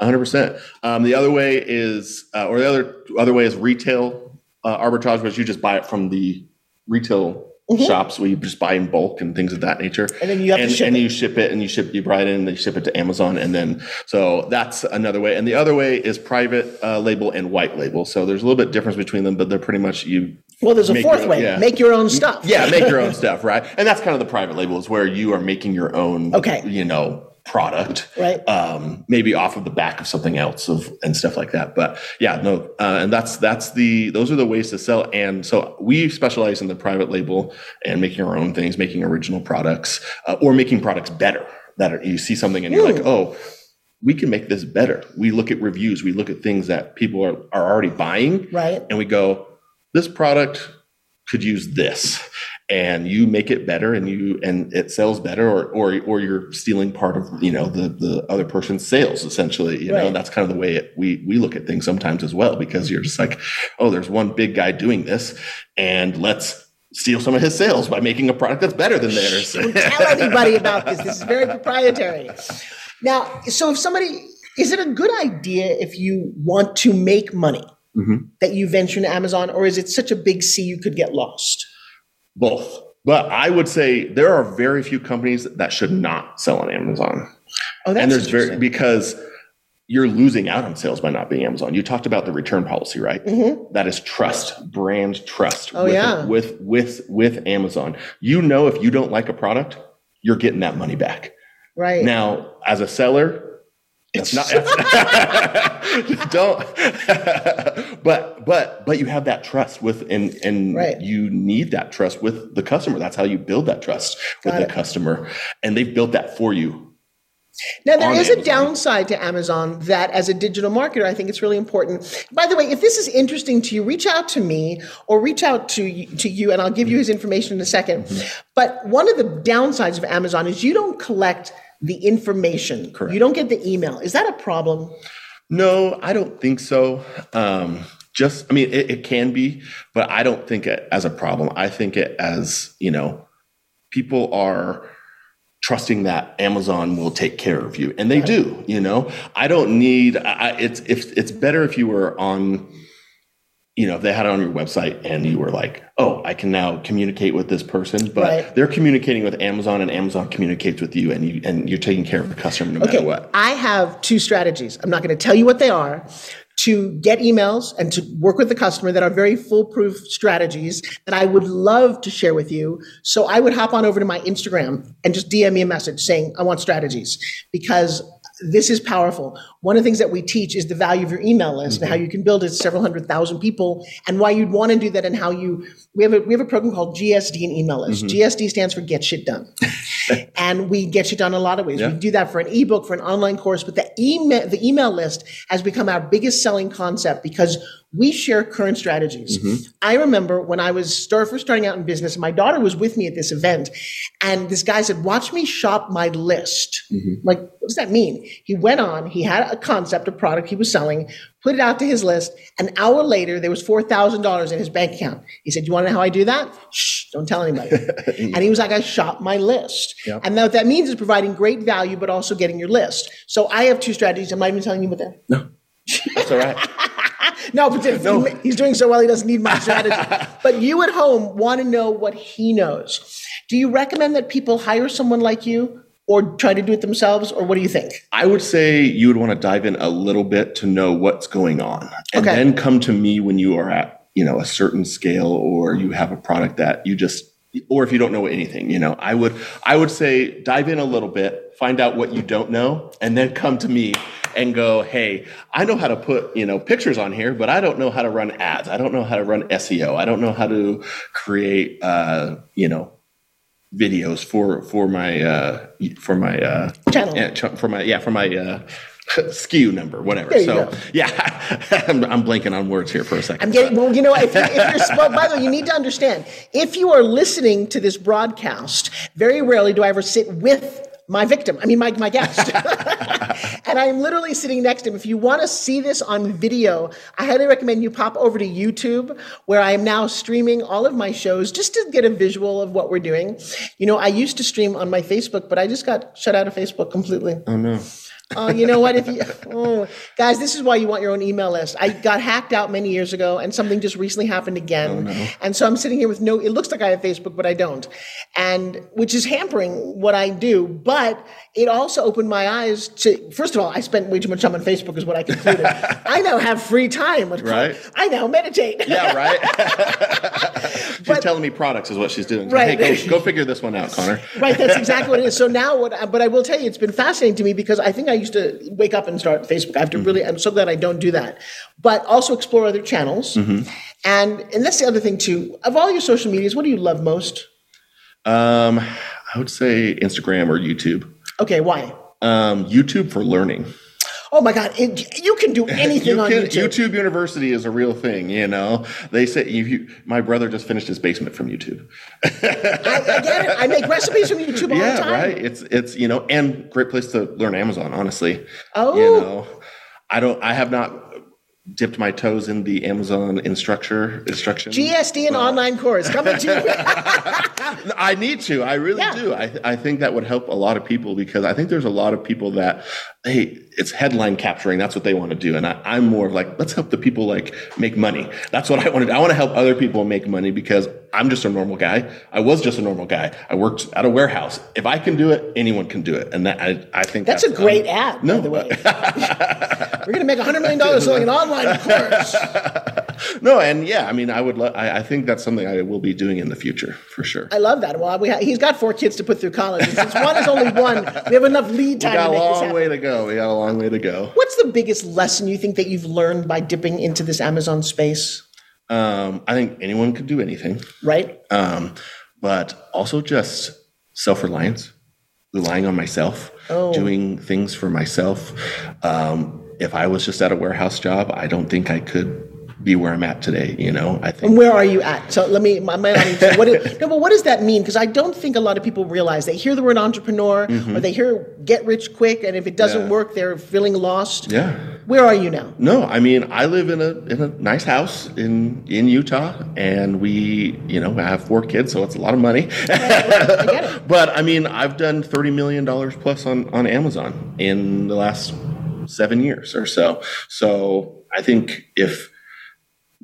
hundred percent. Um, the other way is, uh, or the other other way is retail uh, arbitrage, which you just buy it from the retail shops where you just buy in bulk and things of that nature. Mm-hmm. And then you have to and, ship and it. you ship it, and you ship you buy it in, and you ship it to Amazon, and then so that's another way. And the other way is private uh, label and white label. So there's a little bit difference between them, but they're pretty much you. Well, there's a fourth your- way yeah. make your own stuff. Yeah, make your own stuff, right? And that's kind of the private label is where you are making your own, Okay. you know, product, Right. Um, maybe off of the back of something else of and stuff like that. But yeah, no, uh, and that's that's the those are the ways to sell. And so we specialize in the private label and making our own things, making original products, uh, or making products better. That are, you see something and you're like, oh. We can make this better. We look at reviews. We look at things that people are, are already buying Right. and we go, this product could use this, and you make it better, and you and it sells better, or or or you're stealing part of you know the the other person's sales essentially. You know Right. that's kind of the way it, we we look at things sometimes as well because you're just like, oh, there's one big guy doing this, and let's steal some of his sales by making a product that's better than theirs. Don't tell anybody about this. This is very proprietary. Now, so if somebody, is it a good idea if you want to make money Mhm. that you venture into Amazon, or is it such a big sea you could get lost? Both. But I would say there are very few companies that should not sell on Amazon. Oh, that's and there's very because you're losing out on sales by not being Amazon. You talked about the return policy, right? That is trust, brand trust. Mm-hmm. Oh, with, yeah. with with with Amazon. You know, if you don't like a product, you're getting that money back. right. Now, as a seller, it's not. don't. but but but you have that trust with and and Right. you need that trust with the customer. That's how you build that trust with Got the customer, and they've built that for you. Now, there is on is a downside to Amazon that, as a digital marketer, I think it's really important. By the way, if this is interesting to you, reach out to me or reach out to you, to you, and I'll give you his information in a 2nd Mm-hmm. But one of the downsides of Amazon is you don't collect the information. Correct. You don't get the email. Is that a problem? No, I don't think so. Um, just, I mean, it, it can be, but I don't think it as a problem. I think it as, you know, people are trusting that Amazon will take care of you, and they do. You know, I don't need. I- it's if it's better if you were on. You know, if they had it on your website and you were like, "Oh, I can now communicate with this person," but Right. they're communicating with Amazon, and Amazon communicates with you, and you and you're taking care of the customer no matter what. I have two strategies. I'm not going to tell you what they are to get emails and to work with the customer that are very foolproof strategies that I would love to share with you. So I would hop on over to my Instagram and just DM me a message saying, I want strategies because this is powerful. One of the things that we teach is the value of your email list and how mm-hmm. you can build it to several hundred thousand people and why you'd want to do that and how you we have a we have a program called GSD and email list. Mm-hmm. GSD stands for get shit done. and we get shit done a lot of ways. Yeah. We do that for an ebook, for an online course, but the email the email list has become our biggest selling concept because we share current strategies. Mm-hmm. I remember when I was start, first starting out in business, my daughter was with me at this event, and this guy said, "Watch me shop my list." I'm Like, what does that mean? He went on. He had a concept, a product he was selling, put it out to his list. An hour later, there was four thousand dollars in his bank account. He said, "You want to know how I do that? Shh, don't tell anybody." and he was like, "I shop my list." And what that means is providing great value, but also getting your list. So I have two strategies. I'm not even telling you what they're. That's all right. No, but if he's doing so well, he doesn't need my strategy. but you at home want to know what he knows. Do you recommend that people hire someone like you or try to do it themselves, or what do you think? I would say you would want to dive in a little bit to know what's going on, and Okay. then come to me when you are at you know a certain scale or you have a product that you just or if you don't know anything. You know, I would I would say dive in a little bit, find out what you don't know, and then come to me and go, hey, I know how to put, you know, pictures on here, but I don't know how to run ads. I don't know how to run SEO. I don't know how to create, uh, you know, videos for for my uh for my uh Channel. yeah, for my yeah for my uh SKU number whatever so go. yeah I'm, I'm blanking on words here for a second I'm getting well. You know, if, you, if you're well, by the way, you need to understand. If you are listening to this broadcast, very rarely do I ever sit with my victim. I mean, my my guest, and I'm literally sitting next to him. If you want to see this on video, I highly recommend you pop over to YouTube, where I am now streaming all of my shows just to get a visual of what we're doing. You know, I used to stream on my Facebook, but I just got shut out of Facebook completely. oh no Oh, you know what? If you, oh, guys, this is why you want your own email list. I got hacked out many years ago, and something just recently happened again. Oh, and so I'm sitting here with no. It looks like I have Facebook, but I don't, and which is hampering what I do. But it also opened my eyes to. First of all, I spent way too much time on Facebook, is what I concluded. I now have free time. Right. I now meditate. yeah right she's telling me products is what she's doing Right. hey go, go figure this one out Connor Right, that's exactly what it is. So now, what? I- But I will tell you, it's been fascinating to me because I think I used to wake up and start Facebook. I have to really. I'm so glad I don't do that. But also explore other channels, and and that's the other thing too. Of all your social medias, what do you love most? um I would say Instagram or YouTube Okay, why? um YouTube for learning Oh my God, it, you can do anything You on can- YouTube. University is a real thing, you know. They say you, you, my brother just finished his basement from YouTube. I, I get it. I make recipes from YouTube all the yeah, time. right. It's it's you know, and great place to learn Amazon. Honestly, Oh. you know, I don't. I have not dipped my toes in the Amazon instructor instruction. GSD and online course coming to you. I need to. I really Yeah. do. I, I think that would help a lot of people because I think there's a lot of people that, hey, it's headline capturing. That's what they want to do. And I, I'm more of like, let's help the people like make money. That's what I want to do. I want to help other people make money because I'm just a normal guy. I was just a normal guy. I worked at a warehouse. If I can do it, anyone can do it. And that, I, I think That's that's, a great um, ad, no, by the way. We're going to make $100 million selling an online course. No, and yeah, I mean, I would. Lo- I, I think that's something I will be doing in the future for sure. I love that. Well, we ha- he's got four kids to put through college. And since one is only one, we have enough lead time. We got a long way to go. We got a long way to go. What's the biggest lesson you think that you've learned by dipping into this Amazon space? Um, I think anyone could do anything. Right? um, but also just self reliance, relying on myself, Oh. doing things for myself. Um, if I was just at a warehouse job, I don't think I could be where I'm at today. You know, I think. And where are you at? So let me, my, my audience, what is, no, but what does that mean? Because I don't think a lot of people realize they hear the word entrepreneur or they hear get rich quick, and if it doesn't Mm-hmm. Yeah. work, they're feeling lost. yeah. Where are you now? No, I mean I live in a in a nice house in in Utah, and we you know I have four kids, so it's a lot of money. I get it. but I mean I've done thirty million dollars plus on on Amazon in the last seven years or so. So I think if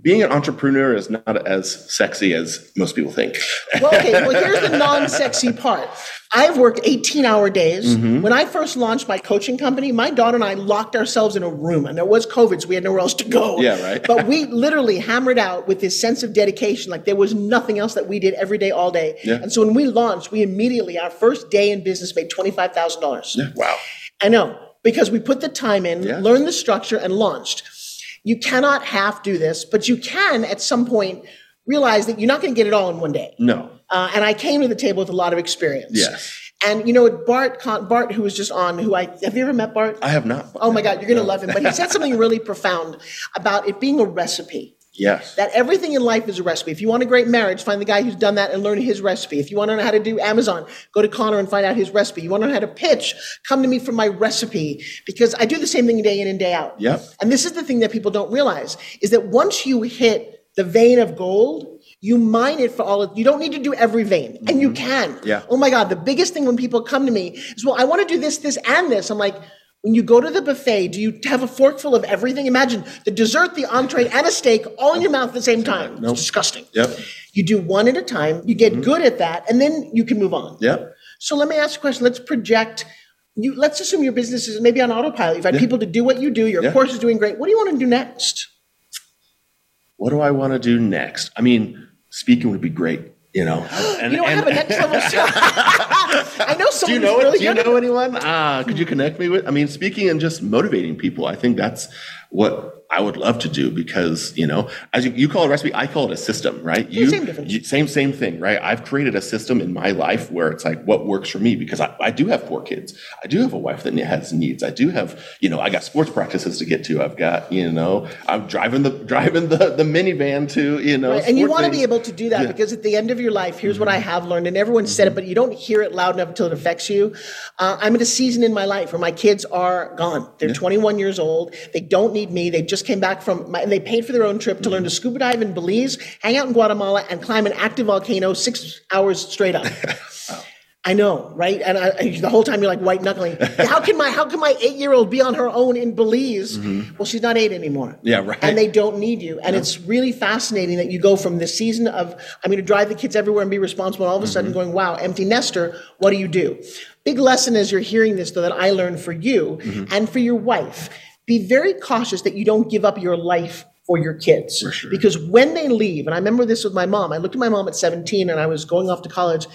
being an entrepreneur is not as sexy as most people think. Well, okay, well, here's the non sexy part. I've worked 18 hour days. Mm-hmm. When I first launched my coaching company, my daughter and I locked ourselves in a room, and there was COVID, so we had nowhere else to go. Yeah, right. but we literally hammered out with this sense of dedication. Like there was nothing else that we did every day, all day. Yeah. And so when we launched, we immediately, our first day in business, made $25,000. Yeah. wow. I know, because we put the time in, Yeah. learned the structure, and launched. You cannot half do this, but you can at some point realize that you're not going to get it all in one day. No. Uh, and I came to the table with a lot of experience. Yes. And you know Bart, Bart, who was just on, who I have you ever met Bart? I have not. oh my God, you're gonna love him. But he said something really profound about it being a recipe. Yes. That everything in life is a recipe. If you want a great marriage, find the guy who's done that and learn his recipe. If you want to know how to do Amazon, go to Connor and find out his recipe. You want to know how to pitch, come to me for my recipe because I do the same thing day in and day out. Yep. And this is the thing that people don't realize is that once you hit the vein of gold, you mine it for all of you don't need to do every vein and you can. Mm-hmm. Yeah. Oh my God. The biggest thing when people come to me is, well, I want to do this, this, and this. I'm like, when you go to the buffet, do you have a fork full of everything? Imagine the dessert, the entree, and a steak all in your mouth at the same time. Nope. It's disgusting. Yep. You do one at a time, you get mm-hmm. good at that, and then you can move on. Yep. So let me ask a question. Let's project. You let's assume your business is maybe on autopilot. You've had people to do what you do. Your Yeah. course is doing great. What do you want to do next? What do I want to do next? I mean, speaking would be great, you know. And, You don't and- have a next level. I know do someone you know really do you know anyone? Uh, could you connect me with? I mean, speaking and just motivating people, I think that's what I would love to do because you know, as you, you call it a recipe, I call it a system, right? You, same difference. you- same same thing, right? I've created a system in my life where it's like what works for me because I, I do have four kids, I do have a wife that has needs, I do have you know, I got sports practices to get to, I've got you know, I'm driving the driving the the minivan to you know, Right, And you want to be able to do that Yeah. Mm-hmm. because at the end of your life, here's what I have learned, and everyone said it, but you don't hear it loud enough until it affects you. Uh, I'm at a season in my life where my kids are gone. They're 21 years old. They don't need me. They just came back from, my, and they paid for their own trip to learn to Mm-hmm. scuba dive in Belize, hang out in Guatemala, and climb an active volcano six hours straight up. I know, right? And I, the whole time you're like white knuckling. How can my how can my eight year old be on her own in Belize? Well, she's not eight anymore. Mm-hmm. Yeah, right. And they don't need you. And it's really fascinating that you go from this season of I'm going to drive the kids everywhere and be responsible, and all of a Mm-hmm. sudden going, wow, empty nester. What do you do? Big lesson as you're hearing this, though, that I learned for you Mm-hmm. and for your wife. Be very cautious that you don't give up your life for your kids. Because when they leave, and I remember this with my mom, I looked at my mom at 17 and I was going off to college,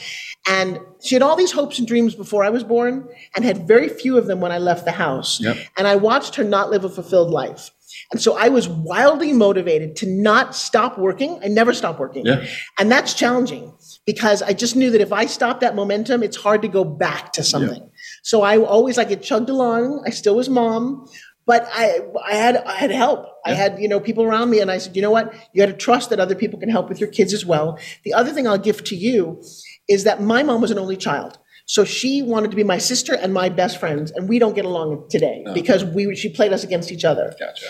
and she had all these hopes and dreams before I was born and had very few of them when I left the house. Yep. And I watched her not live a fulfilled life. And so I was wildly motivated to not stop working. I never stopped working. Yeah. And that's challenging because I just knew that if I stop that momentum, it's hard to go back to something. So I always like it chugged along. I still was mom, but I I had I had help. I had, you know, people around me and I said, you know what? You got to trust that other people can help with your kids as well. The other thing I'll give to you is that my mom was an only child. So she wanted to be my sister and my best friends, and we don't get along today because we she played us against each other. Gotcha.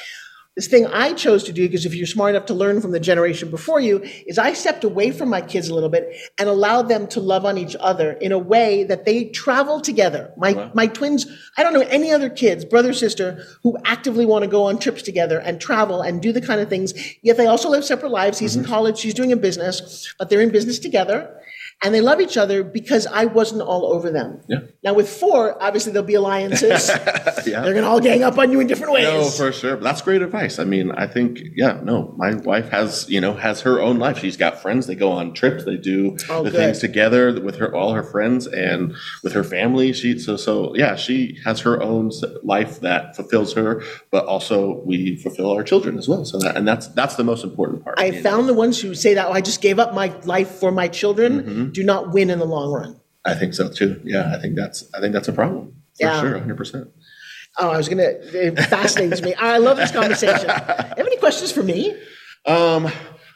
This thing I chose to do, because if you're smart enough to learn from the generation before you, is I stepped away from my kids a little bit and allowed them to love on each other in a way that they travel together. My my twins, I don't know any other kids, brother, sister, who actively want to go on trips together and travel and do the kind of things. Yet they also live separate lives. He's in mm-hmm. college, she's doing a business, but they're in business together. And they love each other because I wasn't all over them. Yeah. Now with four, obviously there'll be alliances. Yeah. They're gonna all gang up on you in different ways. No, for sure. But that's great advice. I mean, I think, yeah, no, my wife has, you know, has her own life. She's got friends. They go on trips. They do Oh, the good. things together with her, all her friends, and with her family. She so so yeah, she has her own life that fulfills her, but also we fulfill our children as well. So that and that's that's the most important part. I you know? found the ones who say that, oh, I just gave up my life for my children, Mm-hmm. Do not win in the long run. I think so too. Yeah, I think that's I think that's a problem for Yeah. sure, hundred percent. Oh, I was going to, it fascinates me. I love this conversation. Have any questions for me? Um,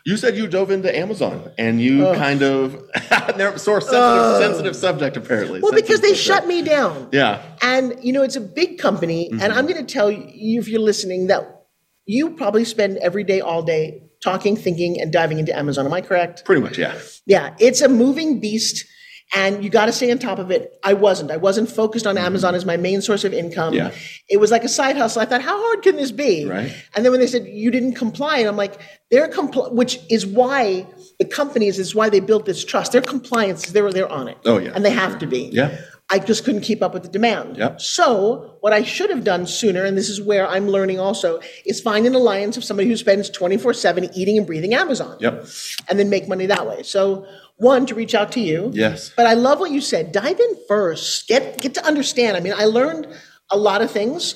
you said you dove into Amazon and you kind of never sort of sensitive, sensitive subject apparently. Well, because they Sensitive shut me down. Yeah. And, you know, it's a big company. Mm-hmm. And I'm going to tell you, if you're listening, that you probably spend every day, all day talking, thinking, and diving into Amazon. Am I correct? Pretty much, yeah. Yeah, it's a moving beast. And you got to stay on top of it. I wasn't. I wasn't focused on mm-hmm. Amazon as my main source of income. Yeah. It was like a side hustle. I thought, how hard can this be? Right. And then when they said you didn't comply, and I'm like, they're compl- which is why the companies is why they built this trust. Their compliance, they're they're on it. Oh, yeah, and they have sure. to be. Yeah. I just couldn't keep up with the demand. Yep. So what I should have done sooner, and this is where I'm learning also, is find an alliance of somebody who spends 24/7 eating and breathing Amazon Yep. and then make money that way. So one to reach out to you. Yes. But I love what you said. Dive in first. Get get to understand. I mean, I learned a lot of things,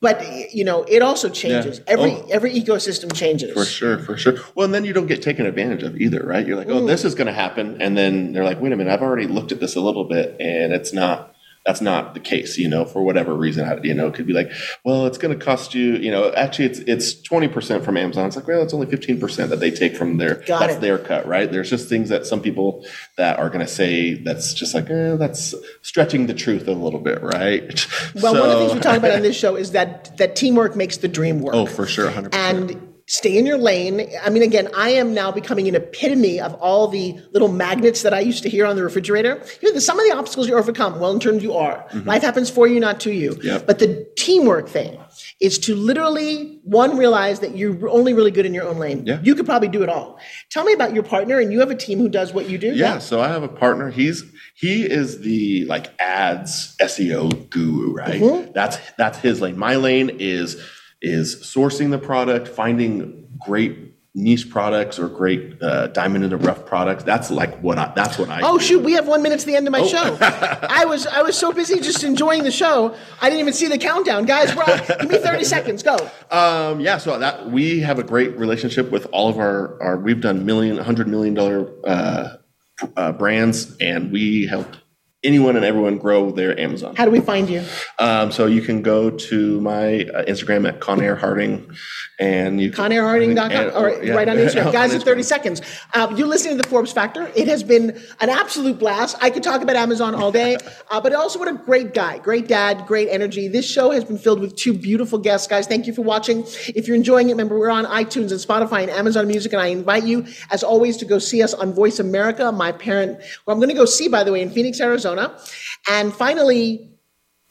but you know, it also changes. Yeah. Every Oh. every ecosystem changes. For sure, for sure. Well, and then you don't get taken advantage of either, right? You're like, oh, mm. this is going to happen. And then they're like, wait a minute, I've already looked at this a little bit and it's not, that's not the case, you know, for whatever reason. I, you know, it could be like, well, it's going to cost you, you know, actually it's, it's 20% from Amazon. It's like, well, it's only 15% that they take from their, Got that's it. their cut, right? There's just things that some people that are going to say that's just like, eh, that's stretching the truth a little bit, right? Well, one of the things So- we talk about on this show is that that teamwork makes the dream work. Oh, for sure, 100%. and stay in your lane. I mean, again, I am now becoming an epitome of all the little magnets that I used to hear on the refrigerator. You know, the- some of the obstacles you overcome, well, in terms you are. Life happens for you, not to you. Mm-hmm. Yep. But the teamwork thing is to literally, one, realize that you're only really good in your own lane. Yeah. You could probably do it all. Tell me about your partner, and you have a team who does what you do. Yeah, so I have a partner. He's he is the like ads SEO guru, right? Mm-hmm. That's that's his lane. My lane is is sourcing the product, finding great niche products or great uh, diamond in the rough products. That's like what I. That's what I. Oh do. shoot, we have one minute to the end of my Oh. show. I was I was so busy just enjoying the show, I didn't even see the countdown. Guys, bro, give me thirty seconds. Go. Um, yeah, so that we have a great relationship with all of our, our we've done million, hundred million dollar uh, uh, brands, and we help anyone and everyone grow their Amazon. How do we find you? Um, so you can go to my uh, Instagram at Connor Harding, and you can- ConnorHarding.com or yeah. right on Instagram. Guys, in 30 seconds. Uh, you're listening to the Forbes Factor. It has been an absolute blast. I could talk about Amazon all day, uh, but also what a great guy, great dad, great energy. This show has been filled with two beautiful guests, guys. Thank you for watching. If you're enjoying it, remember we're on iTunes and Spotify and Amazon Music, and I invite you, as always, to go see us on Voice America, my parent, who I'm going to go see, by the way, in Phoenix, Arizona. And finally,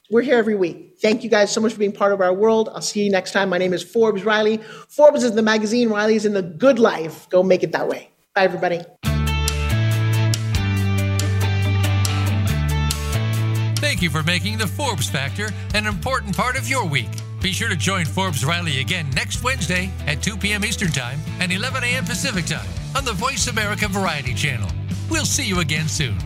we're here every week. Thank you guys so much for being part of our world. I'll see you next time. My name is Forbes Riley. Forbes is the magazine. Riley is in the good life. Go make it that way. Bye, everybody. Thank you for making the Forbes Factor an important part of your week. Be sure to join Forbes Riley again next Wednesday at 2 p.m. Eastern Time and 11 a.m. Pacific Time on the Voice America Variety Channel. We'll see you again soon.